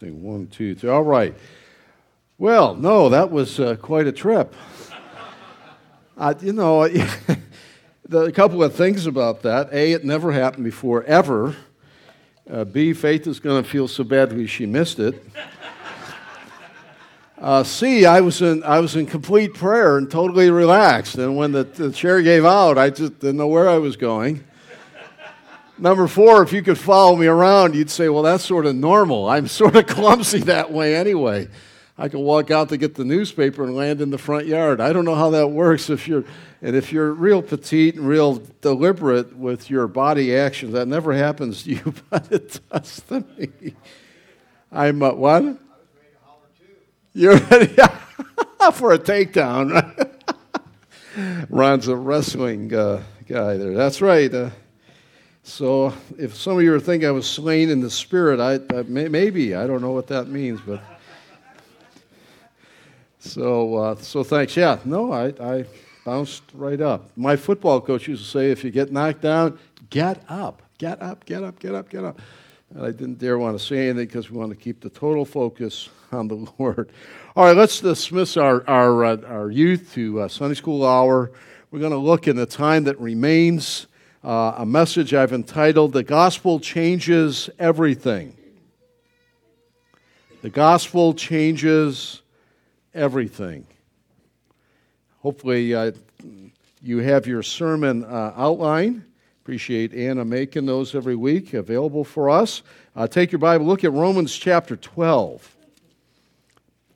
Thing one, two, three. All right. Well, no, that was uh, quite a trip. Uh, you know, a couple of things about that. A, it never happened before, ever. Uh, B, Faith is going to feel so badly she missed it. Uh, C, I was, in, I was in complete prayer and totally relaxed. And when the, the chair gave out, I just didn't know where I was going. Number four, if you could follow me around, you'd say, well, that's sort of normal. I'm sort of clumsy that way anyway. I can walk out to get the newspaper and land in the front yard. I don't know how that works if you're and if you're real petite and real deliberate with your body actions, that never happens to you, but it does to me. I'm uh, what? I was ready to holler too. You're ready for a takedown. Ron's a wrestling uh, guy there. That's right. Uh, so if some of you are thinking I was slain in the spirit, I, I may, maybe I don't know what that means, but so uh, so thanks. Yeah, no, I, I bounced right up. My football coach used to say, if you get knocked down, get up, get up, get up, get up, get up. And I didn't dare want to say anything because we want to keep the total focus on the Lord. All right, let's dismiss our, our, uh, our youth to uh, Sunday school hour. We're going to look in the time that remains. Uh, a message I've entitled The Gospel Changes Everything. The Gospel Changes Everything. Hopefully, uh, you have your sermon uh, outline. Appreciate Anna making those every week available for us. Uh, take your Bible, look at Romans chapter 12.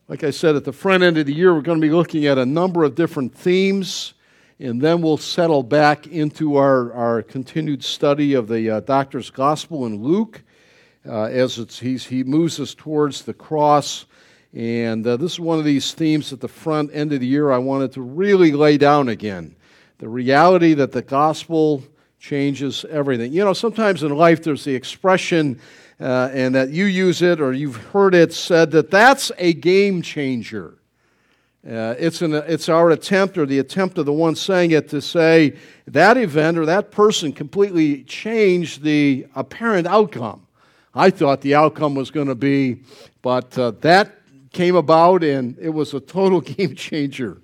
Like I said, at the front end of the year, we're going to be looking at a number of different themes, and then we'll settle back into our, our continued study of the uh, Doctor's Gospel in Luke uh, as he moves us towards the cross. And uh, this is one of these themes at the front end of the year I wanted to really lay down again. The reality that the gospel changes everything. You know, sometimes in life there's the expression, uh, and that you use it or you've heard it said that that's a game changer. Uh, it's, an, it's our attempt or the attempt of the one saying it to say that event or that person completely changed the apparent outcome. I thought the outcome was going to be, but uh, that came about and it was a total game changer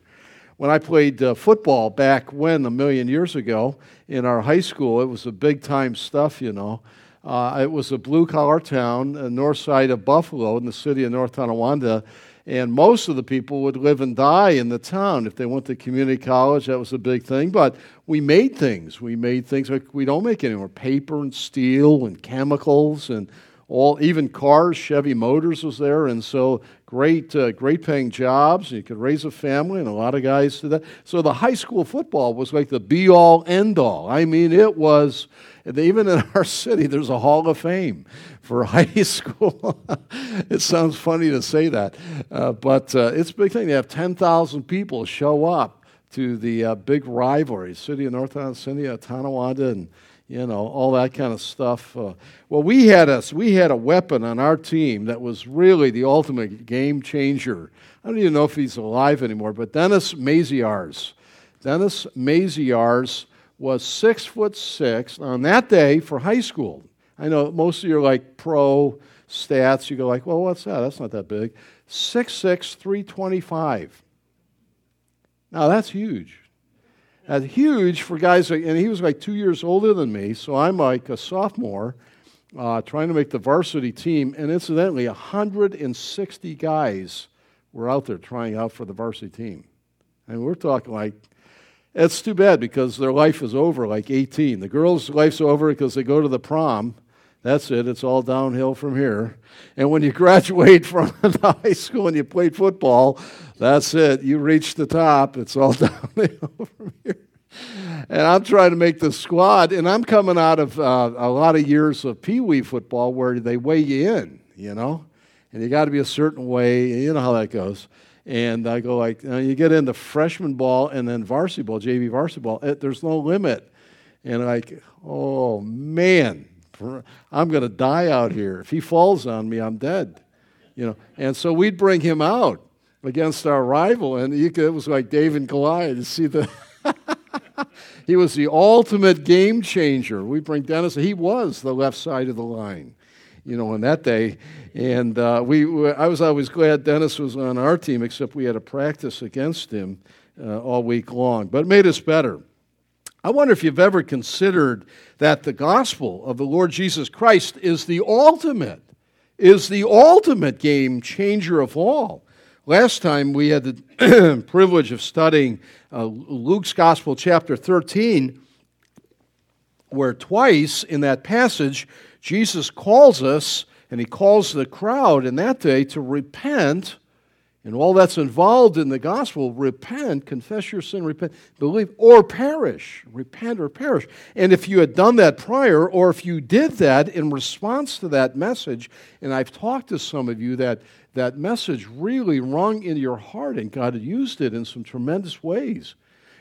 when I played uh, football back when, a million years ago, in our high school, it was a big time stuff, you know. Uh, it was a blue collar town, uh, north side of Buffalo, in the city of North Tonawanda. And most of the people would live and die in the town. If they went to community college, that was a big thing. But we made things. We made things like we don't make anymore paper and steel and chemicals and all, even cars. Chevy Motors was there. And so great, uh, great paying jobs. You could raise a family, and a lot of guys did that. So the high school football was like the be all, end all. I mean, it was, even in our city, there's a hall of fame for high school. it sounds funny to say that, uh, but uh, it's a big thing. They have 10,000 people show up to the uh, big rivalry, city of North Carolina, Tonawanda, and you know, all that kind of stuff. Uh, well, we had us we had a weapon on our team that was really the ultimate game changer. I don't even know if he's alive anymore, but Dennis Maziarz. Dennis Maziarz was six foot six on that day for high school. I know most of you are like pro stats. You go like, well, what's that? That's not that big. Six six, three twenty-five. Now that's huge. That's huge for guys, like, and he was like two years older than me, so I'm like a sophomore uh, trying to make the varsity team. And incidentally, 160 guys were out there trying out for the varsity team. And we're talking like, it's too bad because their life is over like 18. The girls' life's over because they go to the prom. That's it. It's all downhill from here. And when you graduate from high school and you played football, that's it. You reach the top. It's all downhill from here. And I'm trying to make the squad, and I'm coming out of uh, a lot of years of Pee Wee football where they weigh you in, you know, and you got to be a certain way. You know how that goes. And I go like, you, know, you get into freshman ball and then varsity ball, JV varsity ball. It, there's no limit. And like, oh man, I'm going to die out here. If he falls on me, I'm dead. You know. And so we'd bring him out against our rival, and could, it was like David and Goliath. You see the. he was the ultimate game changer. We bring Dennis. He was the left side of the line, you know, on that day. And uh, we, I was always glad Dennis was on our team, except we had a practice against him uh, all week long. But it made us better. I wonder if you've ever considered that the gospel of the Lord Jesus Christ is the ultimate, is the ultimate game changer of all. Last time we had the privilege of studying uh, Luke's Gospel, chapter 13, where twice in that passage Jesus calls us and he calls the crowd in that day to repent and all that's involved in the gospel repent, confess your sin, repent, believe, or perish. Repent or perish. And if you had done that prior, or if you did that in response to that message, and I've talked to some of you that that message really rung in your heart, and God had used it in some tremendous ways.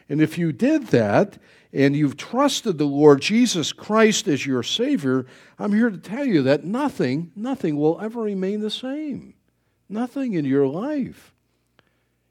And if you did that, and you've trusted the Lord Jesus Christ as your Savior, I'm here to tell you that nothing, nothing will ever remain the same. Nothing in your life.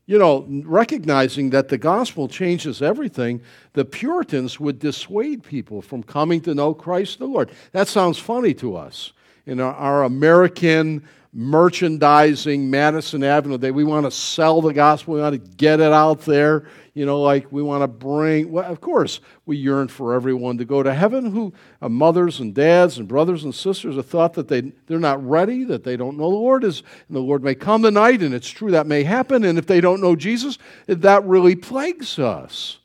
You know, recognizing that the gospel changes everything, the Puritans would dissuade people from coming to know Christ the Lord. That sounds funny to us. In our, American merchandising Madison Avenue day. We want to sell the gospel. We want to get it out there. You know, like we want to bring, well, of course, we yearn for everyone to go to heaven who uh, mothers and dads and brothers and sisters have thought that they, they're not ready, that they don't know the Lord, is, and the Lord may come tonight, and it's true that may happen. And if they don't know Jesus, that really plagues us.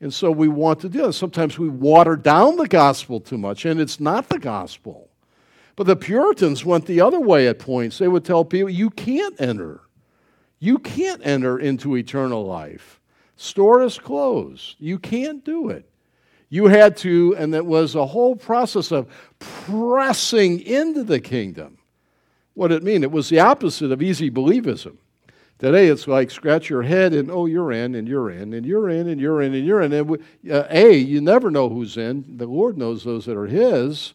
And so we want to do it. Sometimes we water down the gospel too much, and it's not the gospel. But the Puritans went the other way at points. They would tell people, you can't enter. You can't enter into eternal life. Store is closed. You can't do it. You had to, and it was a whole process of pressing into the kingdom. What did it mean? It was the opposite of easy believism. Today it's like scratch your head and oh, you're in, and you're in, and you're in, and you're in, and you're in. And, uh, a, you never know who's in. The Lord knows those that are His.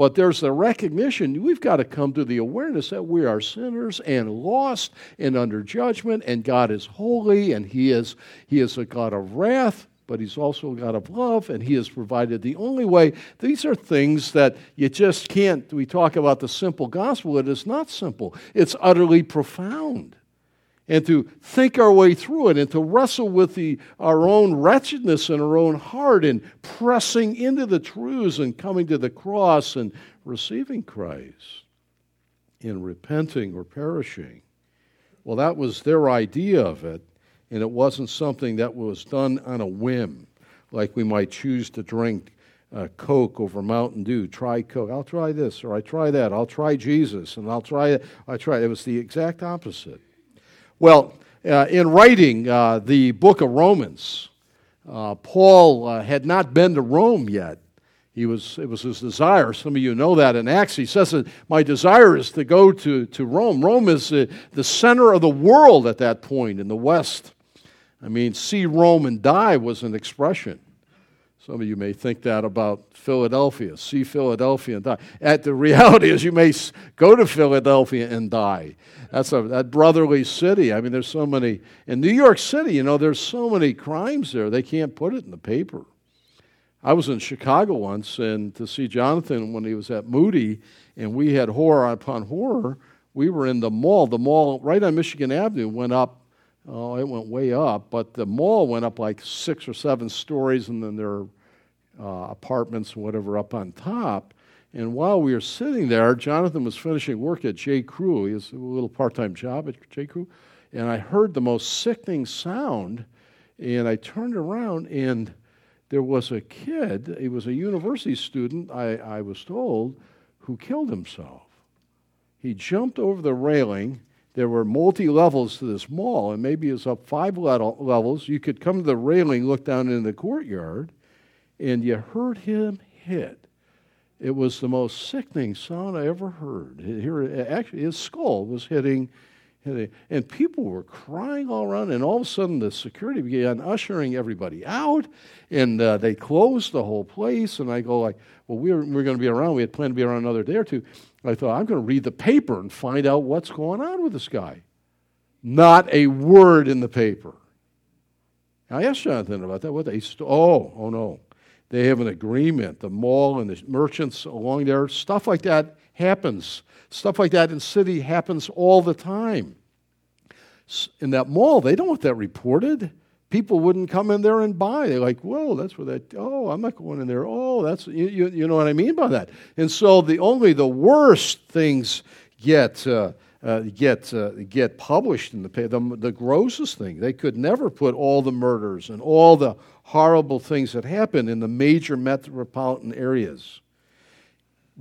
But there's the recognition we've got to come to the awareness that we are sinners and lost and under judgment, and God is holy, and He is, he is a God of wrath, but He's also a God of love, and He has provided the only way. These are things that you just can't. We talk about the simple gospel, it is not simple, it's utterly profound and to think our way through it and to wrestle with the, our own wretchedness in our own heart and pressing into the truths and coming to the cross and receiving Christ in repenting or perishing. Well, that was their idea of it, and it wasn't something that was done on a whim, like we might choose to drink uh, Coke over Mountain Dew. Try Coke. I'll try this, or I try that. I'll try Jesus, and I'll try. I try. It was the exact opposite. Well, uh, in writing uh, the book of Romans, uh, Paul uh, had not been to Rome yet. He was, it was his desire. Some of you know that in Acts. He says that my desire is to go to, to Rome. Rome is the, the center of the world at that point in the West. I mean, see Rome and die was an expression. Some of you may think that about Philadelphia. See Philadelphia and die. At the reality is, you may go to Philadelphia and die. That's a that brotherly city. I mean, there's so many in New York City. You know, there's so many crimes there. They can't put it in the paper. I was in Chicago once and to see Jonathan when he was at Moody, and we had horror upon horror. We were in the mall. The mall right on Michigan Avenue went up Oh, it went way up, but the mall went up like six or seven stories, and then there are uh, apartments whatever up on top. And while we were sitting there, Jonathan was finishing work at J. Crew. He has a little part time job at J. Crew. And I heard the most sickening sound, and I turned around, and there was a kid, he was a university student, I, I was told, who killed himself. He jumped over the railing there were multi levels to this mall, and maybe it's up five levels. You could come to the railing, look down in the courtyard, and you heard him hit. It was the most sickening sound I ever heard. Here, actually, his skull was hitting, hitting, and people were crying all around. And all of a sudden, the security began ushering everybody out, and uh, they closed the whole place. And I go like, "Well, we we're, we're going to be around. We had planned to be around another day or two. I thought, I'm going to read the paper and find out what's going on with this guy. Not a word in the paper. I asked Jonathan about that. What they st- oh, oh no. They have an agreement. The mall and the merchants along there, stuff like that happens. Stuff like that in city happens all the time. In that mall, they don't want that reported. People wouldn't come in there and buy. They're like, whoa, that's where that, oh, I'm not going in there. Oh, that's, you, you, you know what I mean by that. And so the only the worst things get, uh, uh, get, uh, get published in the paper. The, the grossest thing. They could never put all the murders and all the horrible things that happen in the major metropolitan areas.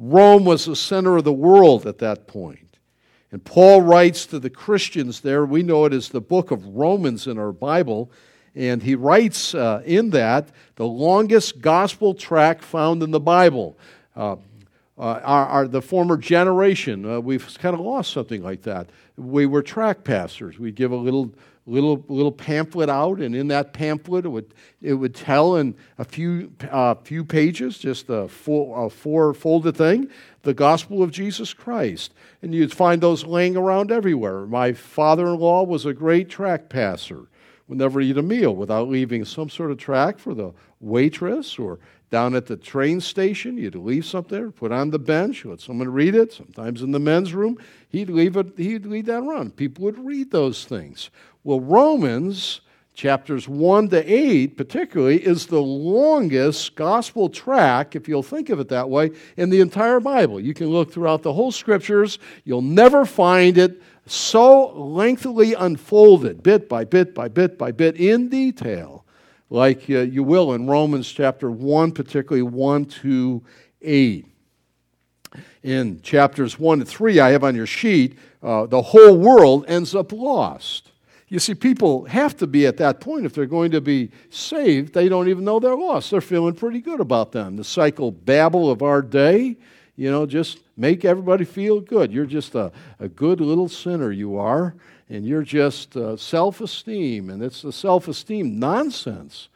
Rome was the center of the world at that point. And Paul writes to the Christians there. We know it as the book of Romans in our Bible. And he writes uh, in that the longest gospel tract found in the Bible. Uh, uh, our, our, the former generation, uh, we've kind of lost something like that. We were track pastors. We'd give a little little little pamphlet out, and in that pamphlet, it would it would tell in a few uh, few pages, just a four, a four folded thing, the gospel of Jesus Christ, and you'd find those laying around everywhere. My father-in-law was a great tract passer. Would never eat a meal without leaving some sort of track for the waitress or down at the train station. You'd leave something there, put on the bench, let someone read it. Sometimes in the men's room, he'd leave it. He'd leave that around. People would read those things. Well, Romans chapters 1 to 8, particularly, is the longest gospel tract, if you'll think of it that way, in the entire Bible. You can look throughout the whole scriptures, you'll never find it so lengthily unfolded, bit by bit by bit by bit, in detail, like uh, you will in Romans chapter 1, particularly 1 to 8. In chapters 1 to 3, I have on your sheet, uh, the whole world ends up lost. You see, people have to be at that point. If they're going to be saved, they don't even know they're lost. They're feeling pretty good about them. The psychobabble of our day, you know, just make everybody feel good. You're just a, a good little sinner, you are, and you're just uh, self esteem. And it's the self esteem nonsense.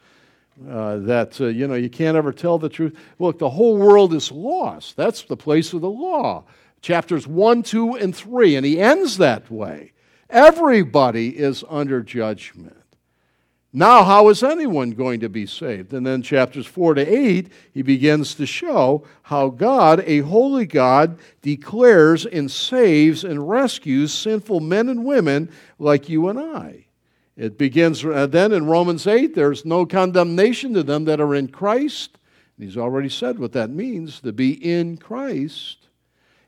Uh, that uh, you know you can't ever tell the truth. Look, the whole world is lost. That's the place of the law. Chapters one, two, and three, and he ends that way. Everybody is under judgment. Now, how is anyone going to be saved? And then, chapters 4 to 8, he begins to show how God, a holy God, declares and saves and rescues sinful men and women like you and I. It begins uh, then in Romans 8 there's no condemnation to them that are in Christ. And he's already said what that means to be in Christ.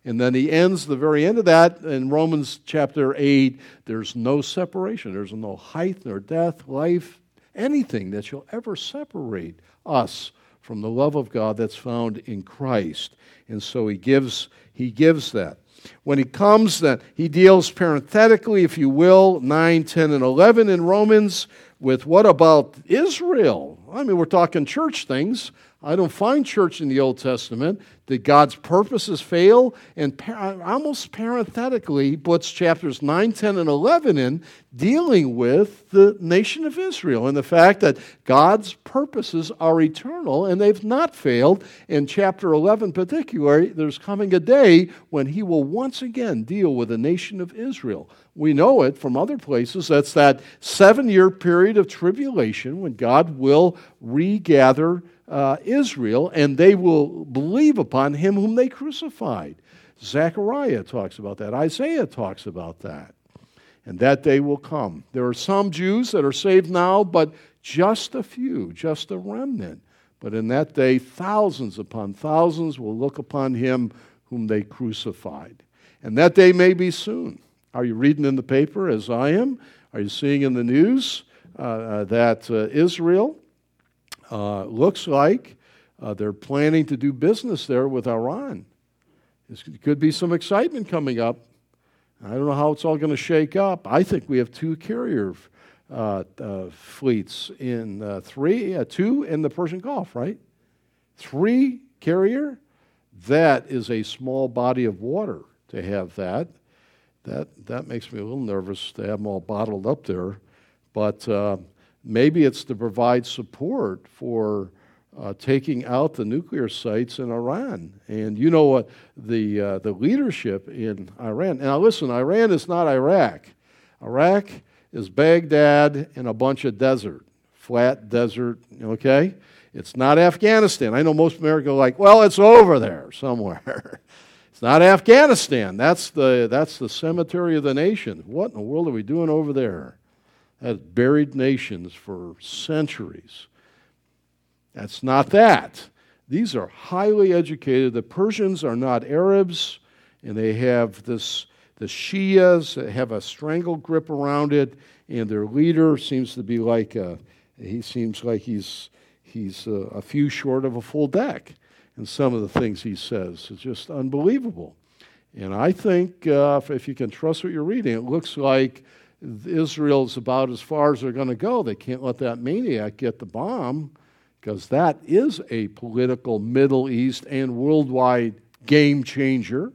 And then he ends the very end of that in Romans chapter 8. There's no separation. There's no height nor death, life, anything that shall ever separate us from the love of God that's found in Christ. And so he gives, he gives that. When he comes, that he deals parenthetically, if you will, 9, 10, and 11 in Romans with what about Israel? I mean, we're talking church things. I don't find church in the Old Testament. Did God's purposes fail? And par- almost parenthetically, he puts chapters 9, 10, and 11 in, dealing with the nation of Israel and the fact that God's purposes are eternal and they've not failed. In chapter 11, particularly, there's coming a day when he will once again deal with the nation of Israel. We know it from other places. That's that seven year period of tribulation when God will regather uh, Israel, and they will believe upon him whom they crucified. Zechariah talks about that. Isaiah talks about that. And that day will come. There are some Jews that are saved now, but just a few, just a remnant. But in that day, thousands upon thousands will look upon him whom they crucified. And that day may be soon. Are you reading in the paper as I am? Are you seeing in the news uh, uh, that uh, Israel uh, looks like uh, they're planning to do business there with Iran. There could be some excitement coming up. I don't know how it's all going to shake up. I think we have two carrier uh, uh fleets in uh, three, uh, two in the Persian Gulf, right? Three carrier. That is a small body of water to have that. That that makes me a little nervous to have them all bottled up there, but Maybe it's to provide support for uh, taking out the nuclear sites in Iran. And you know what? The, uh, the leadership in Iran. Now, listen, Iran is not Iraq. Iraq is Baghdad and a bunch of desert, flat desert, okay? It's not Afghanistan. I know most Americans are like, well, it's over there somewhere. it's not Afghanistan. That's the, that's the cemetery of the nation. What in the world are we doing over there? That's buried nations for centuries. That's not that. These are highly educated. The Persians are not Arabs, and they have this, the Shias have a strangle grip around it, and their leader seems to be like a, he seems like he's, he's a, a few short of a full deck. And some of the things he says is just unbelievable. And I think uh, if you can trust what you're reading, it looks like Israel's about as far as they're going to go. They can't let that maniac get the bomb because that is a political Middle East and worldwide game changer.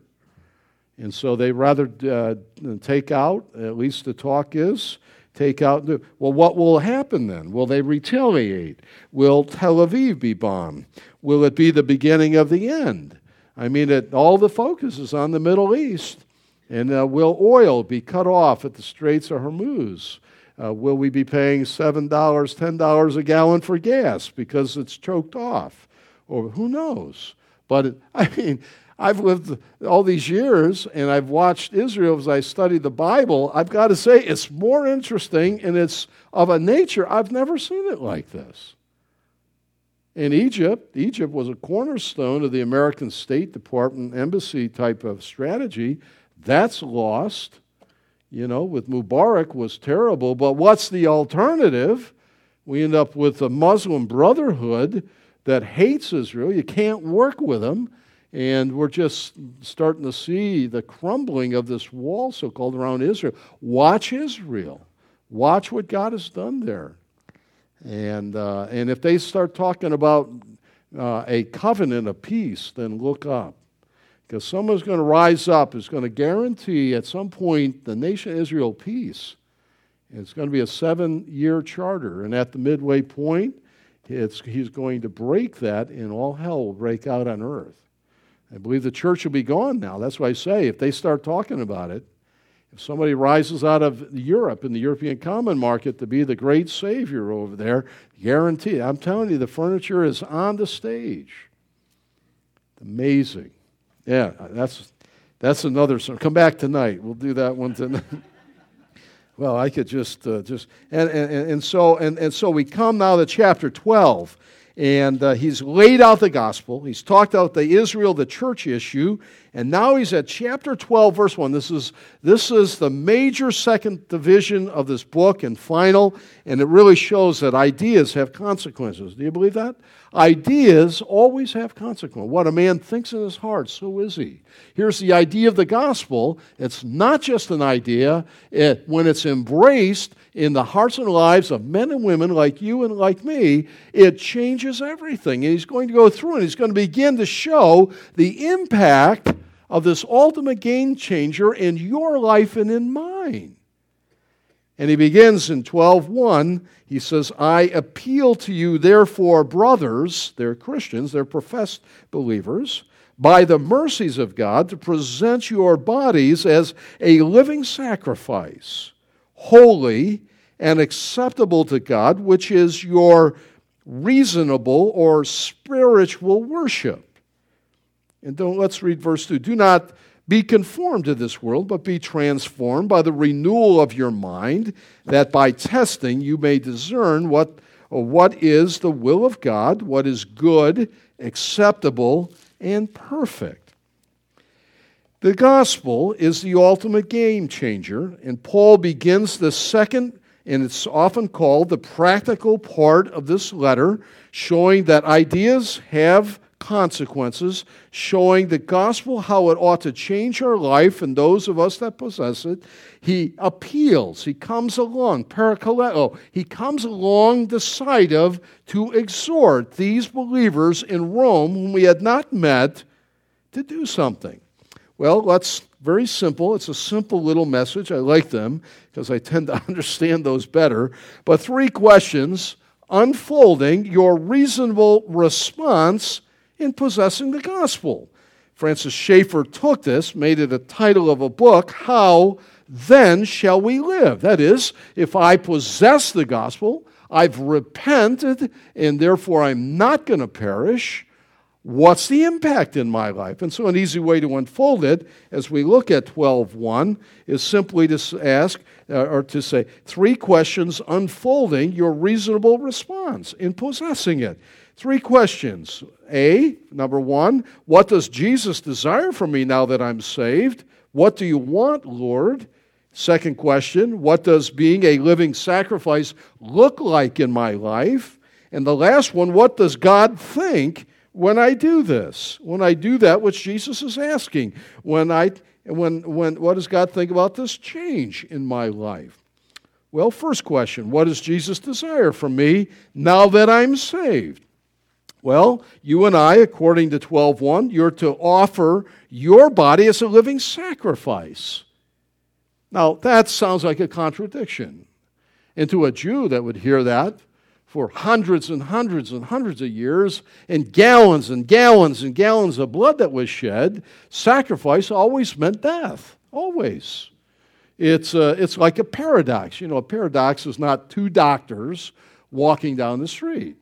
And so they rather uh, take out, at least the talk is, take out. The, well, what will happen then? Will they retaliate? Will Tel Aviv be bombed? Will it be the beginning of the end? I mean, it, all the focus is on the Middle East. And uh, will oil be cut off at the Straits of Hormuz? Uh, will we be paying $7, $10 a gallon for gas because it's choked off? Or who knows? But I mean, I've lived all these years and I've watched Israel as I study the Bible. I've got to say, it's more interesting and it's of a nature I've never seen it like this. In Egypt, Egypt was a cornerstone of the American State Department embassy type of strategy. That's lost you know, with Mubarak was terrible. But what's the alternative? We end up with a Muslim Brotherhood that hates Israel. You can't work with them. And we're just starting to see the crumbling of this wall, so called, around Israel. Watch Israel. Watch what God has done there. And, uh, and if they start talking about uh, a covenant of peace, then look up. Because someone's going to rise up is going to guarantee at some point the nation of Israel peace. It's going to be a seven year charter. And at the midway point, he's going to break that, and all hell will break out on earth. I believe the church will be gone now. That's why I say if they start talking about it, if somebody rises out of Europe in the European common market to be the great savior over there, guarantee. I'm telling you, the furniture is on the stage. Amazing. Yeah, that's that's another. So come back tonight. We'll do that one tonight. well, I could just uh, just and, and and so and and so we come now to chapter twelve, and uh, he's laid out the gospel. He's talked out the Israel, the church issue, and now he's at chapter 12, verse 1. This is, this is the major second division of this book and final, and it really shows that ideas have consequences. Do you believe that? Ideas always have consequences. What a man thinks in his heart, so is he. Here's the idea of the gospel it's not just an idea, it, when it's embraced in the hearts and lives of men and women like you and like me, it changes everything. And he's going to go through and he's going to begin to show the impact of this ultimate game changer in your life and in mine. And he begins in 12:1, he says, "I appeal to you therefore, brothers, they're Christians, they're professed believers, by the mercies of God to present your bodies as a living sacrifice, holy and acceptable to God, which is your reasonable or spiritual worship." And don't let's read verse 2. Do not be conformed to this world, but be transformed by the renewal of your mind, that by testing you may discern what, what is the will of God, what is good, acceptable, and perfect. The gospel is the ultimate game changer, and Paul begins the second, and it's often called the practical part of this letter, showing that ideas have consequences, showing the gospel how it ought to change our life and those of us that possess it. He appeals, he comes along, parakaleo, he comes along the side of to exhort these believers in Rome whom we had not met to do something. Well, that's very simple. It's a simple little message. I like them because I tend to understand those better. But three questions unfolding your reasonable response in possessing the gospel. Francis Schaeffer took this, made it a title of a book, How Then Shall We Live? That is, if I possess the gospel, I've repented, and therefore I'm not going to perish. What's the impact in my life? And so, an easy way to unfold it as we look at 12.1 is simply to ask uh, or to say three questions unfolding your reasonable response in possessing it. Three questions. A, number one, what does Jesus desire from me now that I'm saved? What do you want, Lord? Second question, what does being a living sacrifice look like in my life? And the last one, what does God think when I do this? When I do that which Jesus is asking? When I when when what does God think about this change in my life? Well, first question, what does Jesus desire from me now that I'm saved? Well, you and I, according to 12.1, you're to offer your body as a living sacrifice. Now, that sounds like a contradiction. And to a Jew that would hear that for hundreds and hundreds and hundreds of years, and gallons and gallons and gallons of blood that was shed, sacrifice always meant death. Always. It's, uh, it's like a paradox. You know, a paradox is not two doctors walking down the street.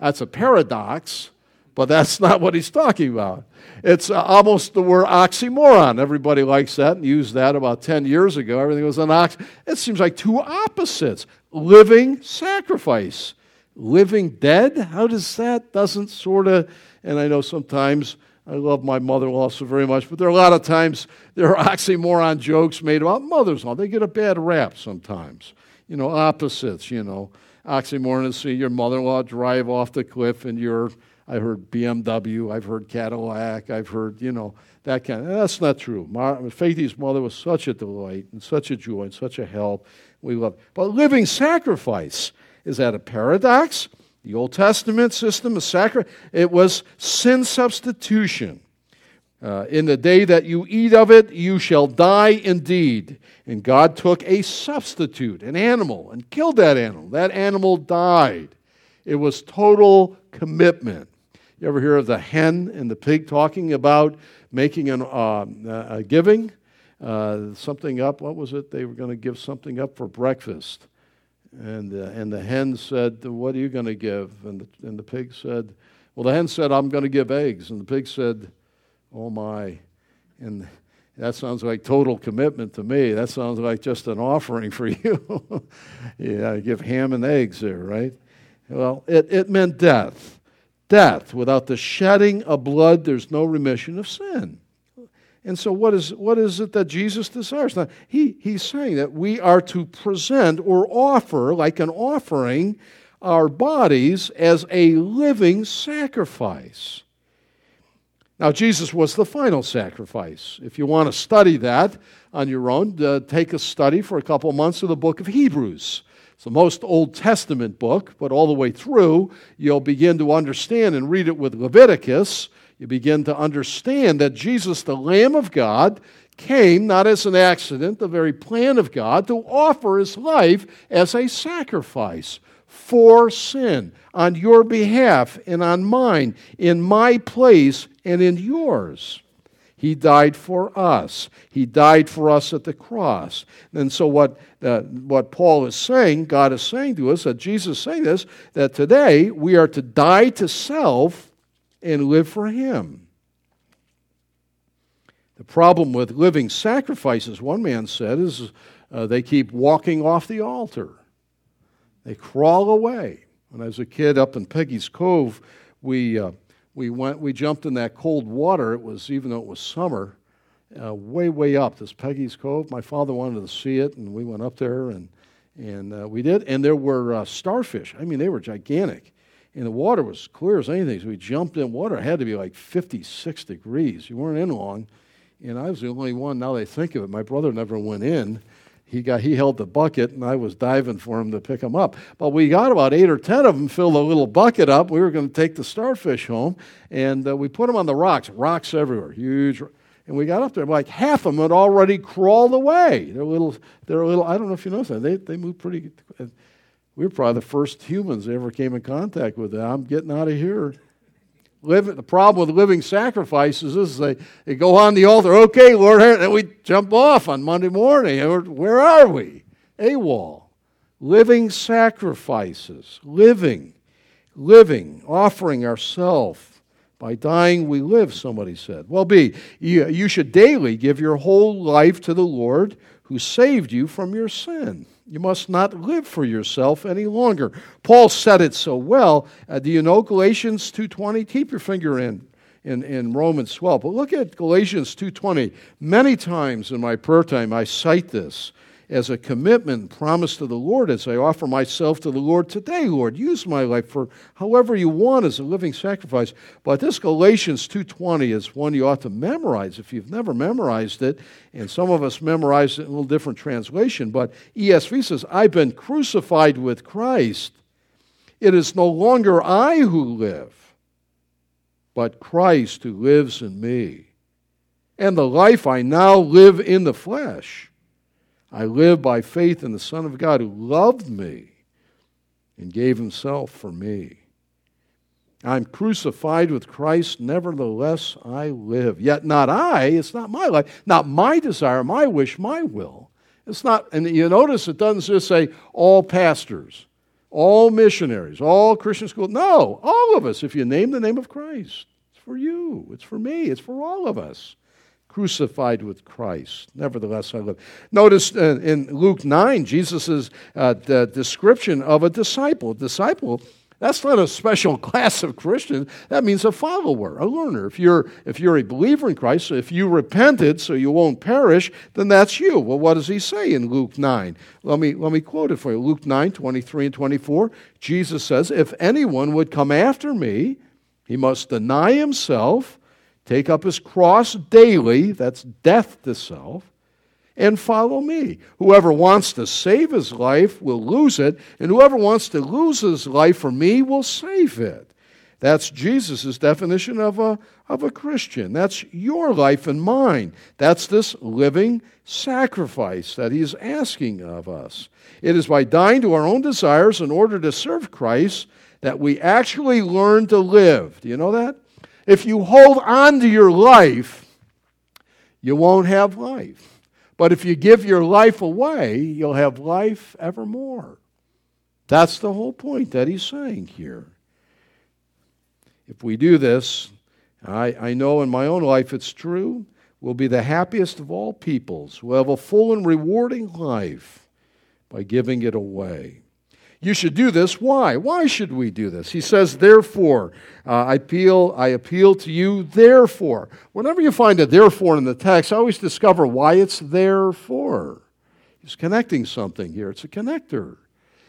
That's a paradox, but that's not what he's talking about. It's uh, almost the word oxymoron. Everybody likes that and used that about 10 years ago. Everything was an ox. It seems like two opposites living sacrifice. Living dead? How does that? Doesn't sort of, and I know sometimes. I love my mother in law so very much, but there are a lot of times there are oxymoron jokes made about mothers in law. They get a bad rap sometimes. You know, opposites, you know oxymoron is see your mother-in-law drive off the cliff and you're I heard BMW, I've heard Cadillac, I've heard, you know, that kind of, that's not true. Mar- Faithy's mother was such a delight and such a joy and such a help. We love But living sacrifice, is that a paradox? The Old Testament system of sacrifice, it was sin substitution. Uh, in the day that you eat of it, you shall die indeed. And God took a substitute, an animal, and killed that animal. That animal died. It was total commitment. You ever hear of the hen and the pig talking about making an, uh, a giving? Uh, something up. What was it? They were going to give something up for breakfast. And, uh, and the hen said, What are you going to give? And the, and the pig said, Well, the hen said, I'm going to give eggs. And the pig said, Oh my. And that sounds like total commitment to me. That sounds like just an offering for you. yeah, give ham and eggs there, right? Well, it, it meant death. Death. Without the shedding of blood, there's no remission of sin. And so, what is, what is it that Jesus desires? Now, he, he's saying that we are to present or offer, like an offering, our bodies as a living sacrifice. Now, Jesus was the final sacrifice. If you want to study that on your own, uh, take a study for a couple of months of the book of Hebrews. It's the most Old Testament book, but all the way through, you'll begin to understand and read it with Leviticus. You begin to understand that Jesus, the Lamb of God, came not as an accident, the very plan of God, to offer his life as a sacrifice for sin on your behalf and on mine, in my place and in yours. He died for us. He died for us at the cross. And so, what, uh, what Paul is saying, God is saying to us, that Jesus is saying this, that today we are to die to self and live for Him. The problem with living sacrifices, one man said, is uh, they keep walking off the altar. They crawl away. When I was a kid up in Peggy's Cove, we, uh, we, went, we jumped in that cold water. It was, even though it was summer, uh, way, way up this Peggy's Cove. My father wanted to see it, and we went up there, and, and uh, we did. And there were uh, starfish. I mean, they were gigantic. And the water was clear as anything. So we jumped in. Water had to be like 56 degrees. You weren't in long. And I was the only one, now they think of it. My brother never went in he got he held the bucket and I was diving for him to pick him up. But we got about eight or ten of them, filled a little bucket up. We were going to take the starfish home, and uh, we put them on the rocks. Rocks everywhere, huge. And we got up there, like half of them had already crawled away. They're little. They're little. I don't know if you know that they they move pretty. We were probably the first humans that ever came in contact with them. I'm getting out of here. Live, the problem with living sacrifices is they, they go on the altar, okay, Lord, and we jump off on Monday morning. Where are we? AWOL. living sacrifices, living, living, offering ourselves. By dying, we live, somebody said. Well, B, you, you should daily give your whole life to the Lord who saved you from your sin. You must not live for yourself any longer. Paul said it so well. Uh, do you know Galatians 2.20? Keep your finger in, in, in Romans 12. But look at Galatians 2.20. Many times in my prayer time I cite this as a commitment promise to the Lord as I offer myself to the Lord today, Lord. Use my life for however you want as a living sacrifice. But this Galatians 2:20 is one you ought to memorize if you've never memorized it. And some of us memorized it in a little different translation, but ESV says, "I've been crucified with Christ. It is no longer I who live, but Christ who lives in me. And the life I now live in the flesh, I live by faith in the Son of God who loved me and gave himself for me. I'm crucified with Christ, nevertheless I live. Yet not I, it's not my life, not my desire, my wish, my will. It's not, and you notice it doesn't just say all pastors, all missionaries, all Christian schools. No, all of us, if you name the name of Christ. It's for you, it's for me, it's for all of us crucified with Christ. Nevertheless, I live. Notice in Luke 9, Jesus' uh, description of a disciple. A disciple, that's not a special class of Christian. That means a follower, a learner. If you're, if you're a believer in Christ, if you repented so you won't perish, then that's you. Well, what does he say in Luke 9? Let me, let me quote it for you. Luke 9, 23 and 24. Jesus says, If anyone would come after me, he must deny himself Take up his cross daily, that's death to self, and follow me. Whoever wants to save his life will lose it, and whoever wants to lose his life for me will save it. That's Jesus' definition of a, of a Christian. That's your life and mine. That's this living sacrifice that he's asking of us. It is by dying to our own desires in order to serve Christ that we actually learn to live. Do you know that? If you hold on to your life, you won't have life. But if you give your life away, you'll have life evermore. That's the whole point that he's saying here. If we do this, I, I know in my own life it's true, we'll be the happiest of all peoples. We'll have a full and rewarding life by giving it away. You should do this. Why? Why should we do this? He says, therefore, uh, I, appeal, I appeal to you, therefore. Whenever you find a therefore in the text, I always discover why it's there for. He's connecting something here. It's a connector.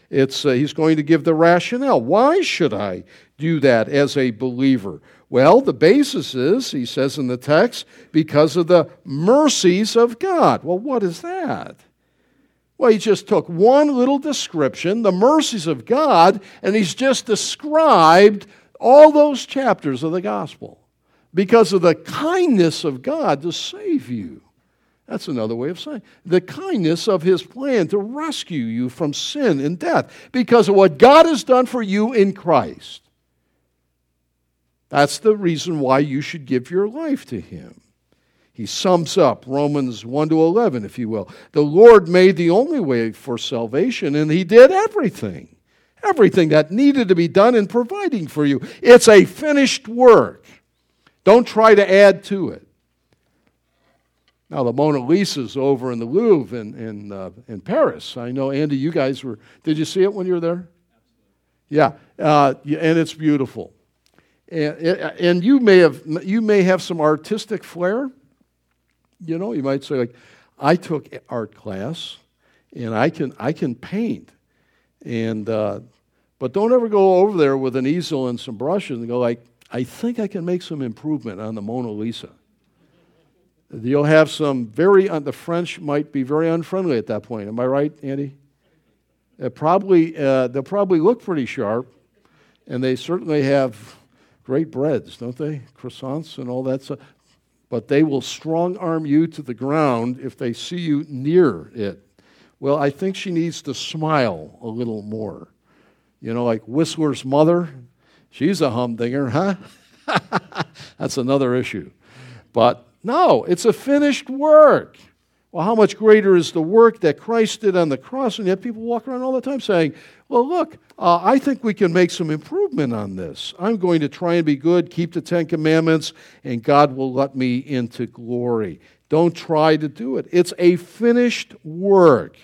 It's, uh, he's going to give the rationale. Why should I do that as a believer? Well, the basis is, he says in the text, because of the mercies of God. Well, what is that? Well, he just took one little description, the mercies of God, and he's just described all those chapters of the gospel because of the kindness of God to save you. That's another way of saying the kindness of his plan to rescue you from sin and death because of what God has done for you in Christ. That's the reason why you should give your life to him. He sums up Romans 1 to 11, if you will. The Lord made the only way for salvation, and He did everything. Everything that needed to be done in providing for you. It's a finished work. Don't try to add to it. Now, the Mona Lisa's over in the Louvre in, in, uh, in Paris. I know, Andy, you guys were, did you see it when you were there? Yeah, uh, and it's beautiful. And, and you, may have, you may have some artistic flair. You know, you might say, like, I took art class and I can, I can paint. And, uh, but don't ever go over there with an easel and some brushes and go, like, I think I can make some improvement on the Mona Lisa. You'll have some very, uh, the French might be very unfriendly at that point. Am I right, Andy? It probably, uh, they'll probably look pretty sharp, and they certainly have great breads, don't they? Croissants and all that stuff but they will strong arm you to the ground if they see you near it. Well, I think she needs to smile a little more. You know, like Whistler's mother, she's a humdinger, huh? That's another issue. But no, it's a finished work. Well, how much greater is the work that Christ did on the cross? And yet people walk around all the time saying, well, look, uh, I think we can make some improvement on this. I'm going to try and be good, keep the Ten Commandments, and God will let me into glory. Don't try to do it. It's a finished work.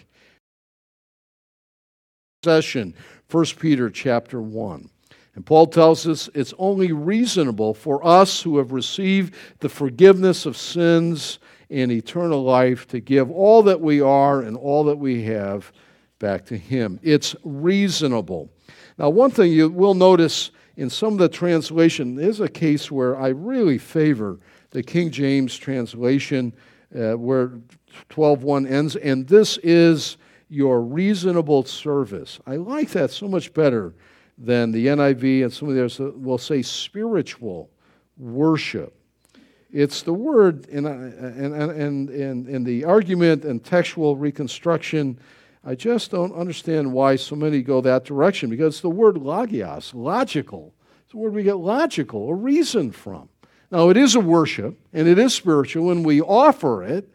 Session, 1 Peter chapter 1. And Paul tells us it's only reasonable for us who have received the forgiveness of sins and eternal life to give all that we are and all that we have back to Him. It's reasonable. Now, one thing you will notice in some of the translation is a case where I really favor the King James translation, uh, where 12.1 ends, and this is your reasonable service. I like that so much better than the NIV and some of the others will say spiritual worship. It's the word in, in, in, in the argument and textual reconstruction. I just don't understand why so many go that direction because the word logios, logical. It's the word we get logical, a reason from. Now, it is a worship and it is spiritual and we offer it,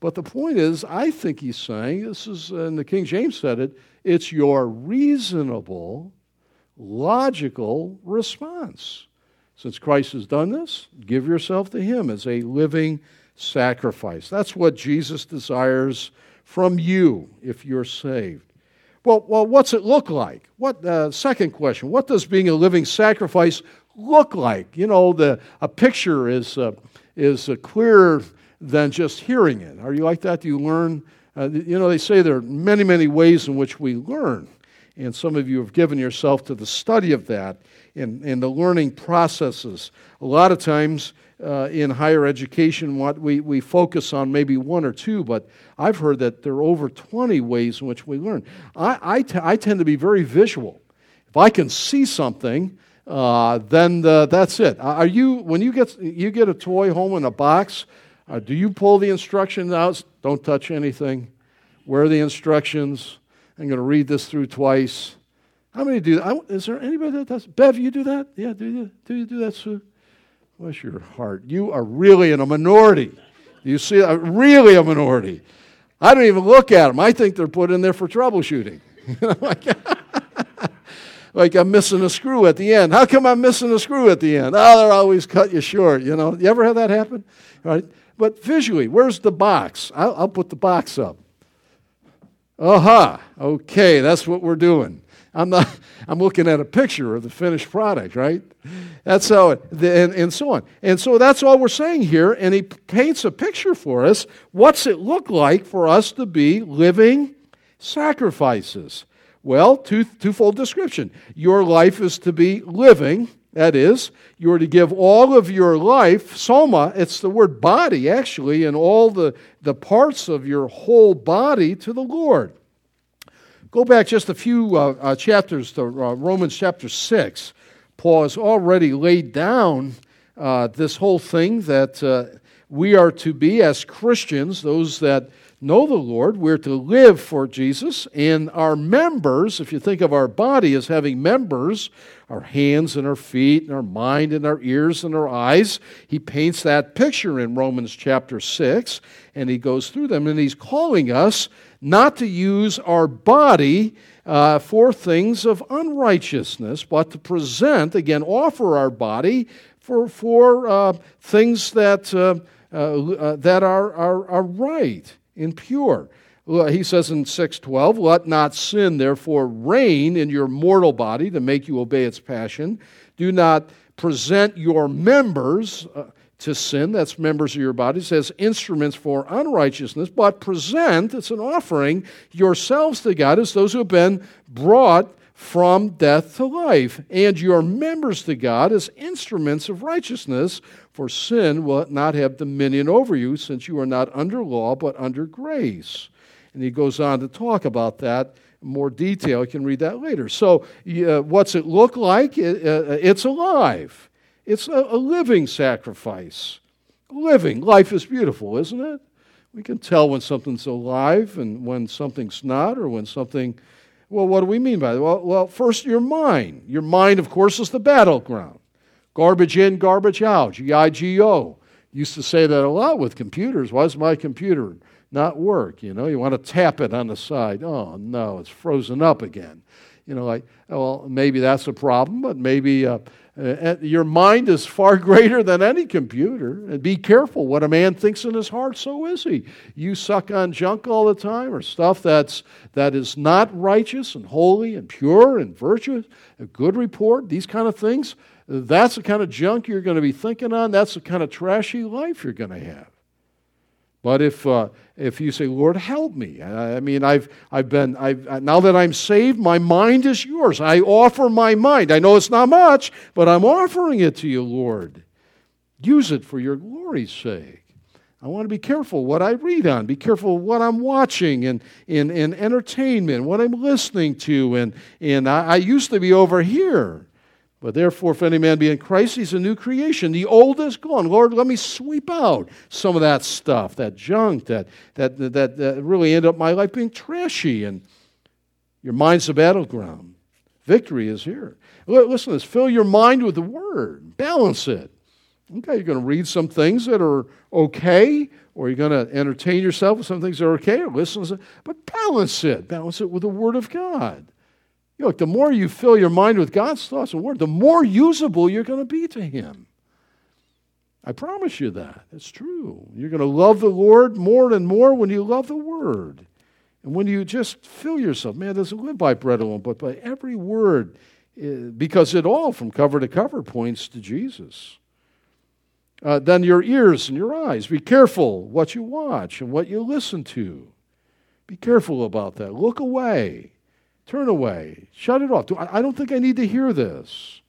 but the point is, I think he's saying, this is, and the King James said it, it's your reasonable logical response. Since Christ has done this, give yourself to Him as a living sacrifice. That's what Jesus desires from you if you're saved. Well, well what's it look like? What uh, second question? What does being a living sacrifice look like? You know, the a picture is uh, is uh, clearer than just hearing it. Are you like that? Do you learn? Uh, you know, they say there are many, many ways in which we learn and some of you have given yourself to the study of that and, and the learning processes. A lot of times uh, in higher education, what we, we focus on maybe one or two, but I've heard that there are over 20 ways in which we learn. I, I, t- I tend to be very visual. If I can see something, uh, then the, that's it. Are you when you get you get a toy home in a box? Uh, do you pull the instructions out? Don't touch anything. Where are the instructions? I'm going to read this through twice. How many do that? Is there anybody that does? Bev, you do that? Yeah, do you? Do you do that, Sue? Bless your heart. You are really in a minority. You see, uh, really a minority. I don't even look at them. I think they're put in there for troubleshooting. like I'm missing a screw at the end. How come I'm missing a screw at the end? Oh, they're always cut you short. You know, you ever have that happen? Right? But visually, where's the box? I'll, I'll put the box up. Aha, okay, that's what we're doing. I'm not, I'm looking at a picture of the finished product, right? That's how it, and, and so on. And so that's all we're saying here. And he paints a picture for us. What's it look like for us to be living sacrifices? Well, two, twofold description. Your life is to be living that is, you are to give all of your life, soma, it's the word body actually, and all the, the parts of your whole body to the Lord. Go back just a few uh, uh, chapters to uh, Romans chapter 6. Paul has already laid down uh, this whole thing that uh, we are to be as Christians, those that know the Lord. We're to live for Jesus. And our members, if you think of our body as having members, our hands and our feet and our mind and our ears and our eyes, he paints that picture in Romans chapter 6. And he goes through them. And he's calling us not to use our body uh, for things of unrighteousness, but to present, again, offer our body for, for uh, things that, uh, uh, uh that are, are, are right impure. He says in 6:12, "Let not sin therefore reign in your mortal body to make you obey its passion. Do not present your members uh, to sin, that's members of your bodies, as instruments for unrighteousness, but present, it's an offering, yourselves to God as those who have been brought from death to life, and your members to God as instruments of righteousness, for sin will not have dominion over you, since you are not under law, but under grace. And he goes on to talk about that more detail. You can read that later. So, uh, what's it look like? It, uh, it's alive, it's a, a living sacrifice. Living. Life is beautiful, isn't it? We can tell when something's alive and when something's not, or when something well, what do we mean by that? Well, well, first, your mind. Your mind, of course, is the battleground. Garbage in, garbage out, G I G O. Used to say that a lot with computers. Why does my computer not work. You know, you want to tap it on the side. Oh, no, it's frozen up again. You know, like, well, maybe that's a problem, but maybe uh, uh, your mind is far greater than any computer. And be careful. What a man thinks in his heart, so is he. You suck on junk all the time or stuff that's, that is not righteous and holy and pure and virtuous, a good report, these kind of things. That's the kind of junk you're going to be thinking on. That's the kind of trashy life you're going to have. But if, uh, if you say, Lord, help me, I, mean, I've, I've been, I've, now that I'm saved, my mind is yours. I offer my mind. I know it's not much, but I'm offering it to you, Lord. Use it for your glory's sake. I want to be careful what I read on, be careful what I'm watching and in, in entertainment, what I'm listening to. And, and I, I used to be over here. But therefore, if any man be in Christ, he's a new creation. The old is gone. Lord, let me sweep out some of that stuff, that junk, that, that, that, that really ended up my life being trashy. And your mind's the battleground. Victory is here. Listen to this fill your mind with the Word, balance it. Okay, you're going to read some things that are okay, or you're going to entertain yourself with some things that are okay, or listen, but balance it. Balance it with the Word of God. You know, the more you fill your mind with God's thoughts and word, the more usable you're going to be to Him. I promise you that. It's true. You're going to love the Lord more and more when you love the Word. And when you just fill yourself, man doesn't live by bread alone, but by every word, eh, because it all, from cover to cover, points to Jesus. Uh, then your ears and your eyes. Be careful what you watch and what you listen to. Be careful about that. Look away. Turn away. Shut it off. I don't think I need to hear this.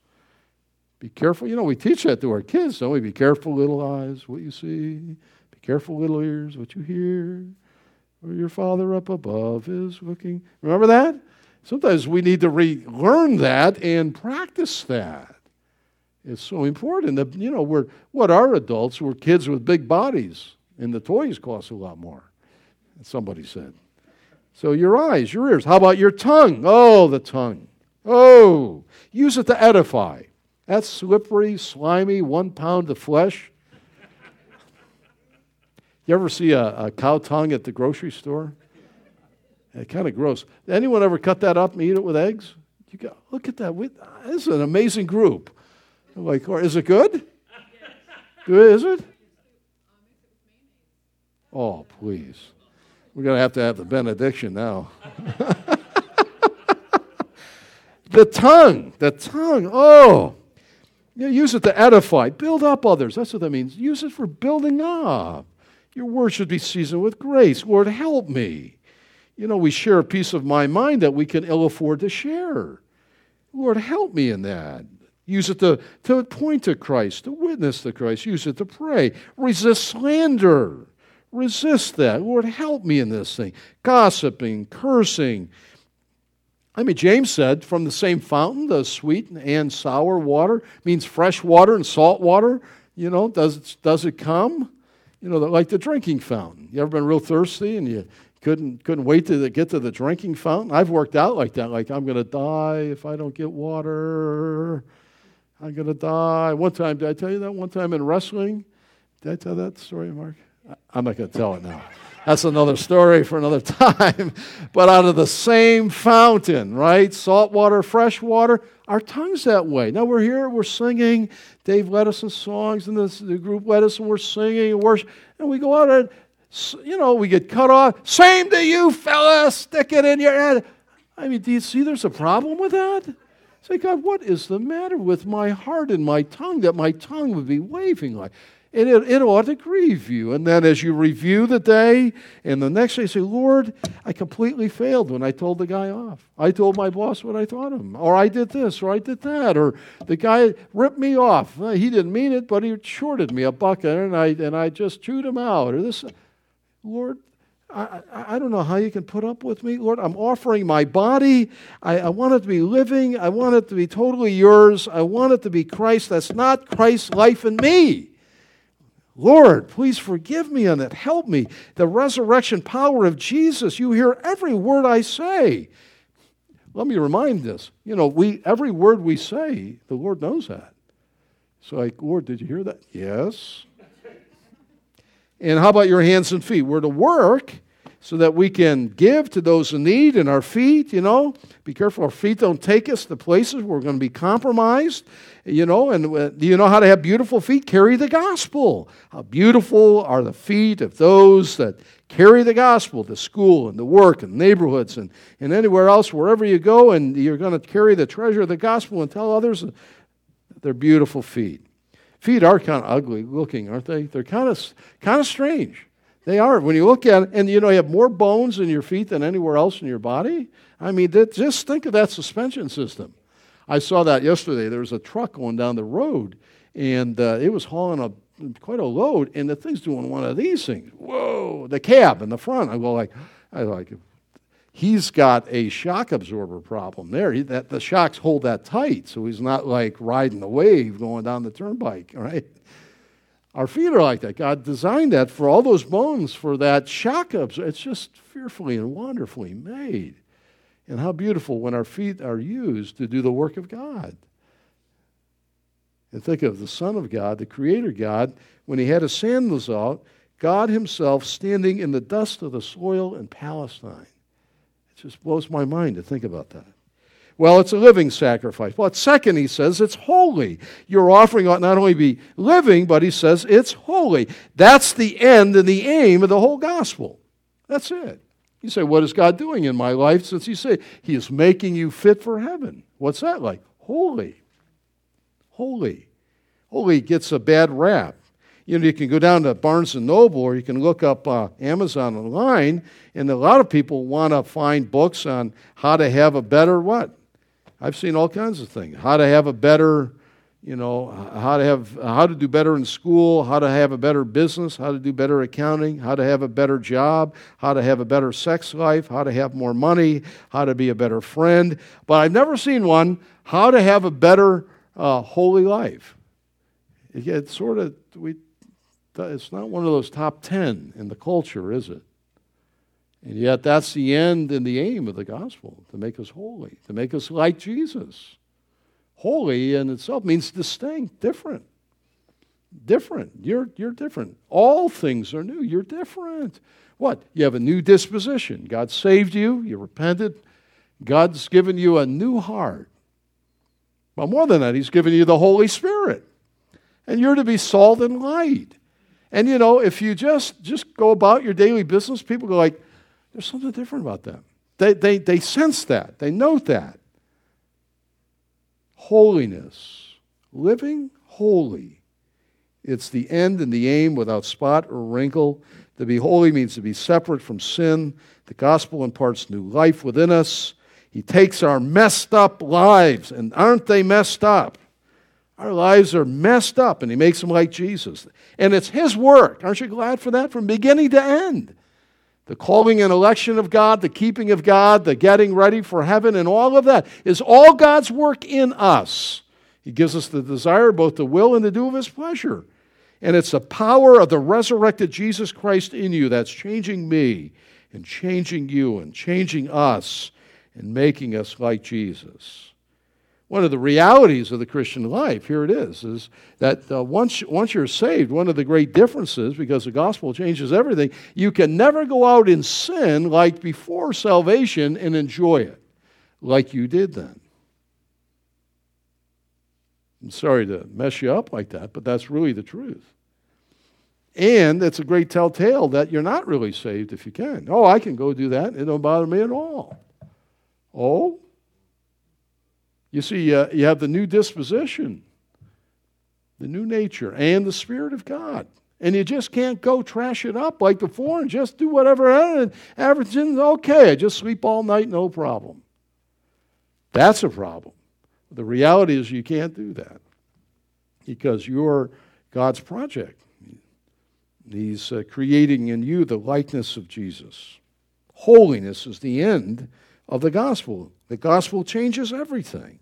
Be careful. You know, we teach that to our kids, don't we? Be careful, little eyes, what you see. Be careful, little ears, what you hear. Or your Father up above is looking. Remember that? Sometimes we need to relearn that and practice that. It's so important. The, you know, we're what are adults? We're kids with big bodies, and the toys cost a lot more. Somebody said. So your eyes, your ears. How about your tongue? Oh, the tongue. Oh, use it to edify. That's slippery, slimy, one pound of flesh. You ever see a, a cow tongue at the grocery store? It's kind of gross. Anyone ever cut that up and eat it with eggs? You go, look at that. This is an amazing group. I'm like, or is it good? Good, is it? Oh, please. We're going to have to have the benediction now. the tongue, the tongue, oh. You use it to edify, build up others. That's what that means. Use it for building up. Your word should be seasoned with grace. Lord, help me. You know, we share a piece of my mind that we can ill afford to share. Lord, help me in that. Use it to, to point to Christ, to witness to Christ. Use it to pray. Resist slander. Resist that. Lord, help me in this thing. Gossiping, cursing. I mean, James said, from the same fountain, the sweet and sour water means fresh water and salt water. You know, does it, does it come? You know, like the drinking fountain. You ever been real thirsty and you couldn't, couldn't wait to get to the drinking fountain? I've worked out like that. Like, I'm going to die if I don't get water. I'm going to die. One time, did I tell you that? One time in wrestling? Did I tell that story, Mark? I'm not going to tell it now. That's another story for another time. but out of the same fountain, right? Salt water, fresh water, our tongue's that way. Now we're here, we're singing. Dave led us in songs, and this, the group led us, and we're singing and worship. And we go out and, you know, we get cut off. Same to you, fella. Stick it in your head. I mean, do you see there's a problem with that? Say, God, what is the matter with my heart and my tongue that my tongue would be waving like? It, it ought to grieve you. And then as you review the day, and the next day you say, Lord, I completely failed when I told the guy off. I told my boss what I thought of him. Or I did this, or I did that. Or the guy ripped me off. Uh, he didn't mean it, but he shorted me a bucket, and I, and I just chewed him out. Or this, Lord, I, I, don't know how you can put up with me, Lord. I'm offering my body. I, I, want it to be living. I want it to be totally yours. I want it to be Christ. That's not Christ's life in me. Lord, please forgive me on that. Help me. The resurrection power of Jesus. You hear every word I say. Let me remind this. You know, we every word we say, the Lord knows that. So like, Lord, did you hear that? Yes. And how about your hands and feet? We're to work so that we can give to those in need and our feet, you know. Be careful our feet don't take us to places where we're going to be compromised, you know. And uh, do you know how to have beautiful feet? Carry the gospel. How beautiful are the feet of those that carry the gospel to school and to work and neighborhoods and, and anywhere else, wherever you go, and you're going to carry the treasure of the gospel and tell others they're beautiful feet. Feet are kind of ugly looking, aren't they? They're kind of, kind of strange. They are. When you look at it, and you know, you have more bones in your feet than anywhere else in your body. I mean, that, just think of that suspension system. I saw that yesterday. There was a truck going down the road, and uh, it was hauling a quite a load, and the thing's doing one of these things. Whoa! The cab in the front. I go like, I like, he's got a shock absorber problem there. He, that the shocks hold that tight, so he's not like riding the wave going down the turnpike, right? Our feet are like that. God designed that for all those bones for that shock absorber. It's just fearfully and wonderfully made. And how beautiful when our feet are used to do the work of God. And think of the Son of God, the Creator God, when he had his sandals out, God himself standing in the dust of the soil in Palestine. It just blows my mind to think about that. Well, it's a living sacrifice. Well, second, he says it's holy. Your offering ought not only be living, but he says it's holy. That's the end and the aim of the whole gospel. That's it. You say, what is God doing in my life since he said he is making you fit for heaven? What's that like? Holy. Holy. Holy gets a bad rap. You know, you can go down to Barnes and Noble or you can look up uh, Amazon online, and a lot of people want to find books on how to have a better what? I've seen all kinds of things. How to have a better, you know, how to have how to do better in school, how to have a better business, how to do better accounting, how to have a better job, how to have a better sex life, how to have more money, how to be a better friend. But I've never seen one how to have a better uh, holy life. It's sort of we. It's not one of those top ten in the culture, is it? And yet, that's the end and the aim of the gospel to make us holy, to make us like Jesus. Holy in itself means distinct, different. Different. You're, you're different. All things are new. You're different. What? You have a new disposition. God saved you, you repented. God's given you a new heart. But more than that, He's given you the Holy Spirit. And you're to be salt and light. And you know, if you just just go about your daily business, people go like, there's something different about them. They, they, they sense that, they note that. Holiness, living holy. It's the end and the aim without spot or wrinkle. To be holy means to be separate from sin. The gospel imparts new life within us. He takes our messed up lives, and aren't they messed up? Our lives are messed up, and He makes them like Jesus. And it's His work. Aren't you glad for that? From beginning to end the calling and election of God, the keeping of God, the getting ready for heaven, and all of that is all God's work in us. He gives us the desire, both the will and the do of His pleasure. And it's the power of the resurrected Jesus Christ in you that's changing me and changing you and changing us and making us like Jesus one of the realities of the Christian life, here it is, is that uh, once, once you're saved, one of the great differences, because the gospel changes everything, you can never go out in sin like before salvation and enjoy it like you did then. I'm sorry to mess you up like that, but that's really the truth. And it's a great telltale that you're not really saved if you can. Oh, I can go do that. It don't bother me at all. Oh, you see, uh, you have the new disposition, the new nature, and the Spirit of God. And you just can't go trash it up like before and just do whatever. Everything's okay. I just sleep all night, no problem. That's a problem. The reality is you can't do that because you're God's project. He's uh, creating in you the likeness of Jesus. Holiness is the end of the gospel. The gospel changes everything.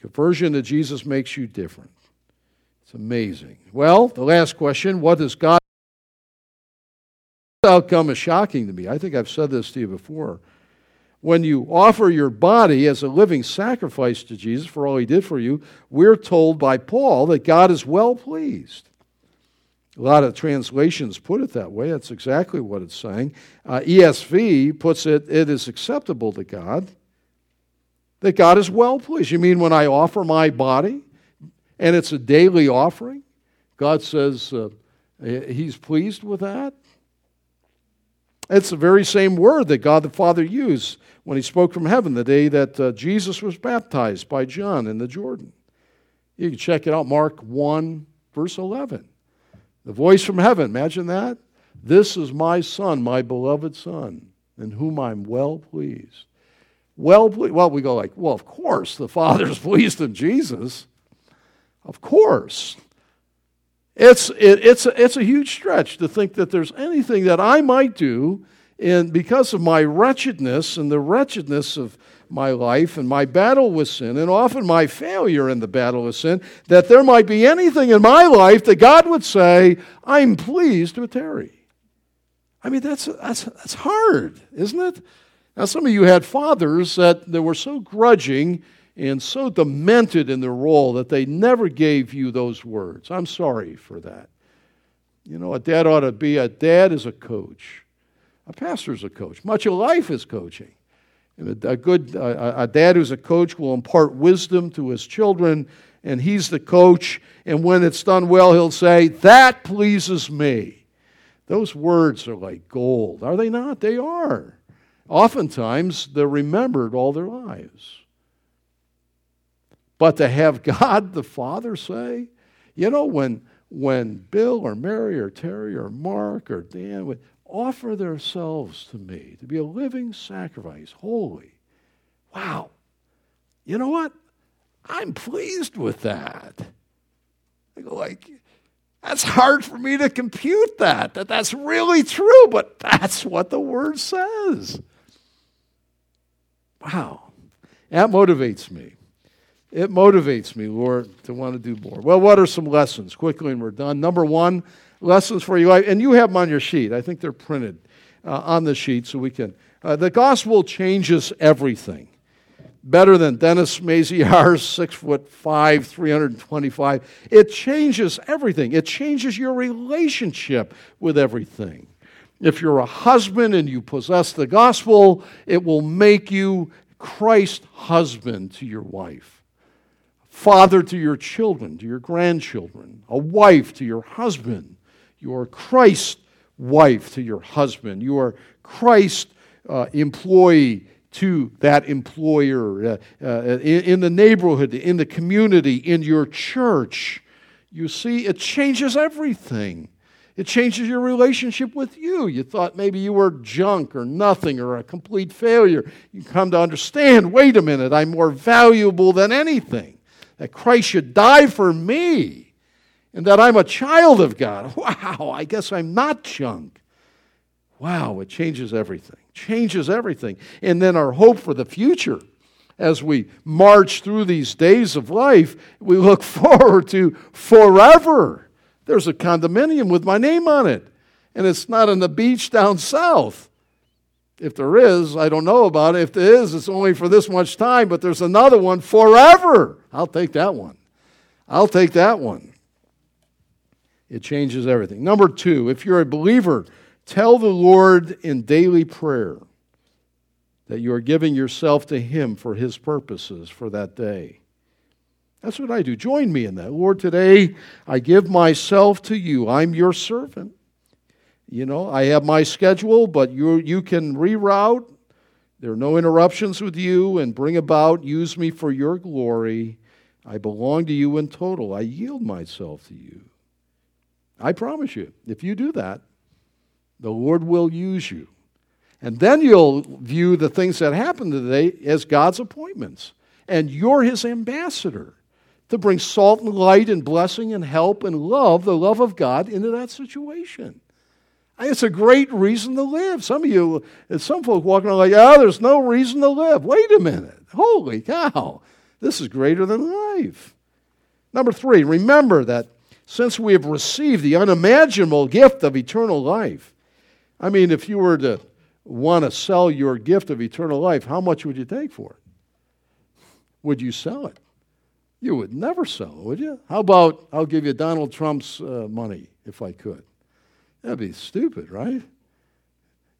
Conversion to Jesus makes you different. It's amazing. Well, the last question what does God outcome is shocking to me. I think I've said this to you before. When you offer your body as a living sacrifice to Jesus for all he did for you, we're told by Paul that God is well pleased. A lot of translations put it that way. That's exactly what it's saying. Uh, ESV puts it, it is acceptable to God. That God is well pleased. You mean when I offer my body and it's a daily offering? God says uh, He's pleased with that? It's the very same word that God the Father used when He spoke from heaven the day that uh, Jesus was baptized by John in the Jordan. You can check it out, Mark 1, verse 11. The voice from heaven, imagine that. This is my Son, my beloved Son, in whom I'm well pleased. Well, well, we go like, well, of course, the Father's pleased in Jesus. Of course. It's, it, it's, a, it's a huge stretch to think that there's anything that I might do, and because of my wretchedness and the wretchedness of my life and my battle with sin, and often my failure in the battle with sin, that there might be anything in my life that God would say, I'm pleased with Terry. I mean, that's, that's, that's hard, isn't it? Now, some of you had fathers that, that were so grudging and so demented in their role that they never gave you those words. I'm sorry for that. You know, a dad ought to be a dad is a coach. A pastor is a coach. Much of life is coaching. And A good a, a dad who's a coach will impart wisdom to his children, and he's the coach. And when it's done well, he'll say, "That pleases me." Those words are like gold, are they not? They are. Oftentimes, they're remembered all their lives. But to have God the Father say, you know, when, when Bill or Mary or Terry or Mark or Dan would offer themselves to me to be a living sacrifice, holy, wow. You know what? I'm pleased with that. I go like, that's hard for me to compute that, that that's really true, but that's what the word says. Wow. That motivates me. It motivates me, Lord, to want to do more. Well, what are some lessons? Quickly, and we're done. Number one, lessons for your life. And you have them on your sheet. I think they're printed uh, on the sheet so we can. Uh, the gospel changes everything. Better than Dennis Maziar's six foot five, 325. It changes everything. It changes your relationship with everything. If you're a husband and you possess the gospel, it will make you Christ husband to your wife father to your children, to your grandchildren, a wife to your husband. You are Christ wife to your husband. You are Christ uh, employee to that employer uh, uh, in, in the neighborhood, in the community, in your church. You see, it changes everything. It changes your relationship with you. You thought maybe you were junk or nothing or a complete failure. You come to understand wait a minute, I'm more valuable than anything that Christ should die for me and that I'm a child of God. Wow, I guess I'm not junk. Wow, it changes everything. Changes everything. And then our hope for the future as we march through these days of life, we look forward to forever. There's a condominium with my name on it, and it's not on the beach down south. If there is, I don't know about it. If there is, it's only for this much time, but there's another one forever. I'll take that one. I'll take that one. It changes everything. Number two, if you're a believer, tell the Lord in daily prayer that you are giving yourself to Him for His purposes for that day. That's what I do. Join me in that. Lord, today I give myself to you. I'm your servant. You know, I have my schedule, but you, you can reroute. There are no interruptions with you and bring about, use me for your glory. I belong to you in total. I yield myself to you. I promise you, if you do that, the Lord will use you. And then you'll view the things that happen today as God's appointments. And you're his ambassador to bring salt and light and blessing and help and love, the love of God, into that situation. It's a great reason to live. Some of you, some folk walking around like, oh, there's no reason to live. Wait a minute. Holy cow. This is greater than life. Number three, remember that since we have received the unimaginable gift of eternal life, I mean, if you were to want to sell your gift of eternal life, how much would you take for it? Would you sell it? You would never sell would you? How about I'll give you Donald Trump's uh, money if I could. That'd be stupid, right?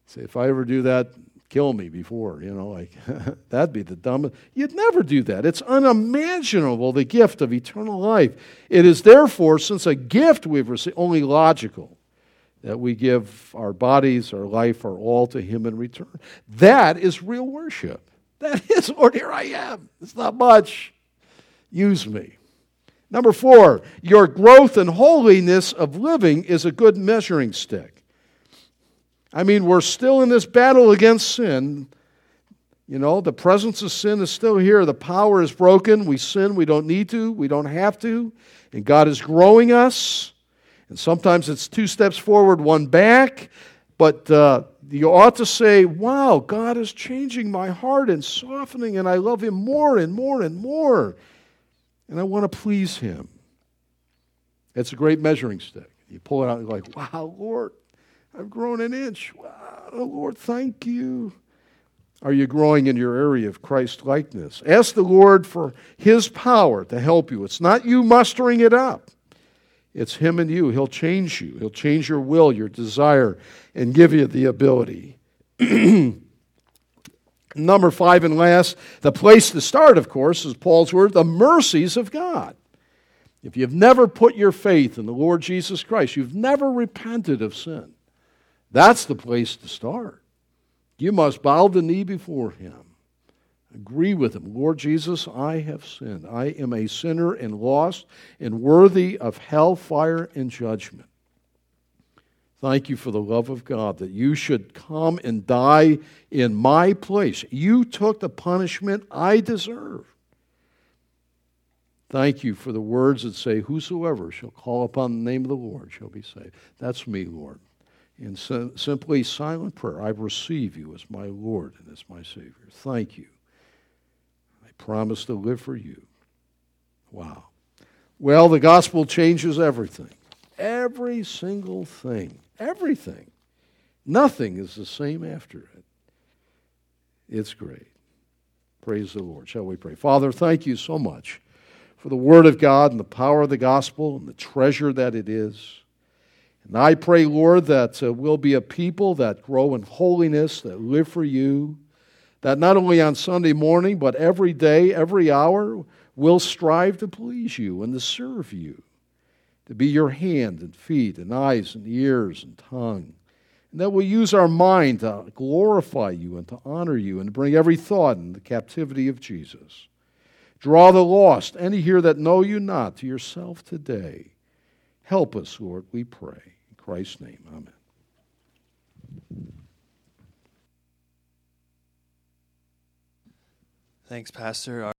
Say, if I ever do that, kill me before, you know, like that'd be the dumbest. You'd never do that. It's unimaginable, the gift of eternal life. It is therefore, since a gift we've received, only logical that we give our bodies, our life, our all to Him in return. That is real worship. That is, Lord, here I am. It's not much. Use me. Number four, your growth and holiness of living is a good measuring stick. I mean, we're still in this battle against sin. You know, the presence of sin is still here. The power is broken. We sin. We don't need to. We don't have to. And God is growing us. And sometimes it's two steps forward, one back. But uh, you ought to say, wow, God is changing my heart and softening, and I love Him more and more and more. And I want to please Him. It's a great measuring stick. You pull it out and you're like, wow, Lord, I've grown an inch. Wow, Lord, thank you. Are you growing in your area of Christ likeness? Ask the Lord for His power to help you. It's not you mustering it up. It's Him and you. He'll change you. He'll change your will, your desire, and give you the ability. Number five and last, the place to start, of course, is Paul's word, the mercies of God. If you've never put your faith in the Lord Jesus Christ, you've never repented of sin, that's the place to start. You must bow the knee before Him Agree with him. Lord Jesus, I have sinned. I am a sinner and lost and worthy of hell, fire, and judgment. Thank you for the love of God that you should come and die in my place. You took the punishment I deserve. Thank you for the words that say, Whosoever shall call upon the name of the Lord shall be saved. That's me, Lord. In simply silent prayer, I receive you as my Lord and as my Savior. Thank you I promise to live for you. Wow. Well, the gospel changes everything. Every single thing. Everything. Nothing is the same after it. It's great. Praise the Lord. Shall we pray? Father, thank you so much for the Word of God and the power of the gospel and the treasure that it is. And I pray, Lord, that uh, we'll be a people that grow in holiness, that live for you, that not only on Sunday morning, but every day, every hour, we'll strive to please you and to serve you, to be your hand and feet and eyes and ears and tongue. And that we'll use our mind to glorify you and to honor you and to bring every thought in the captivity of Jesus. Draw the lost, any here that know you not, to yourself today. Help us, Lord, we pray. In Christ's name, amen. Thanks, Pastor.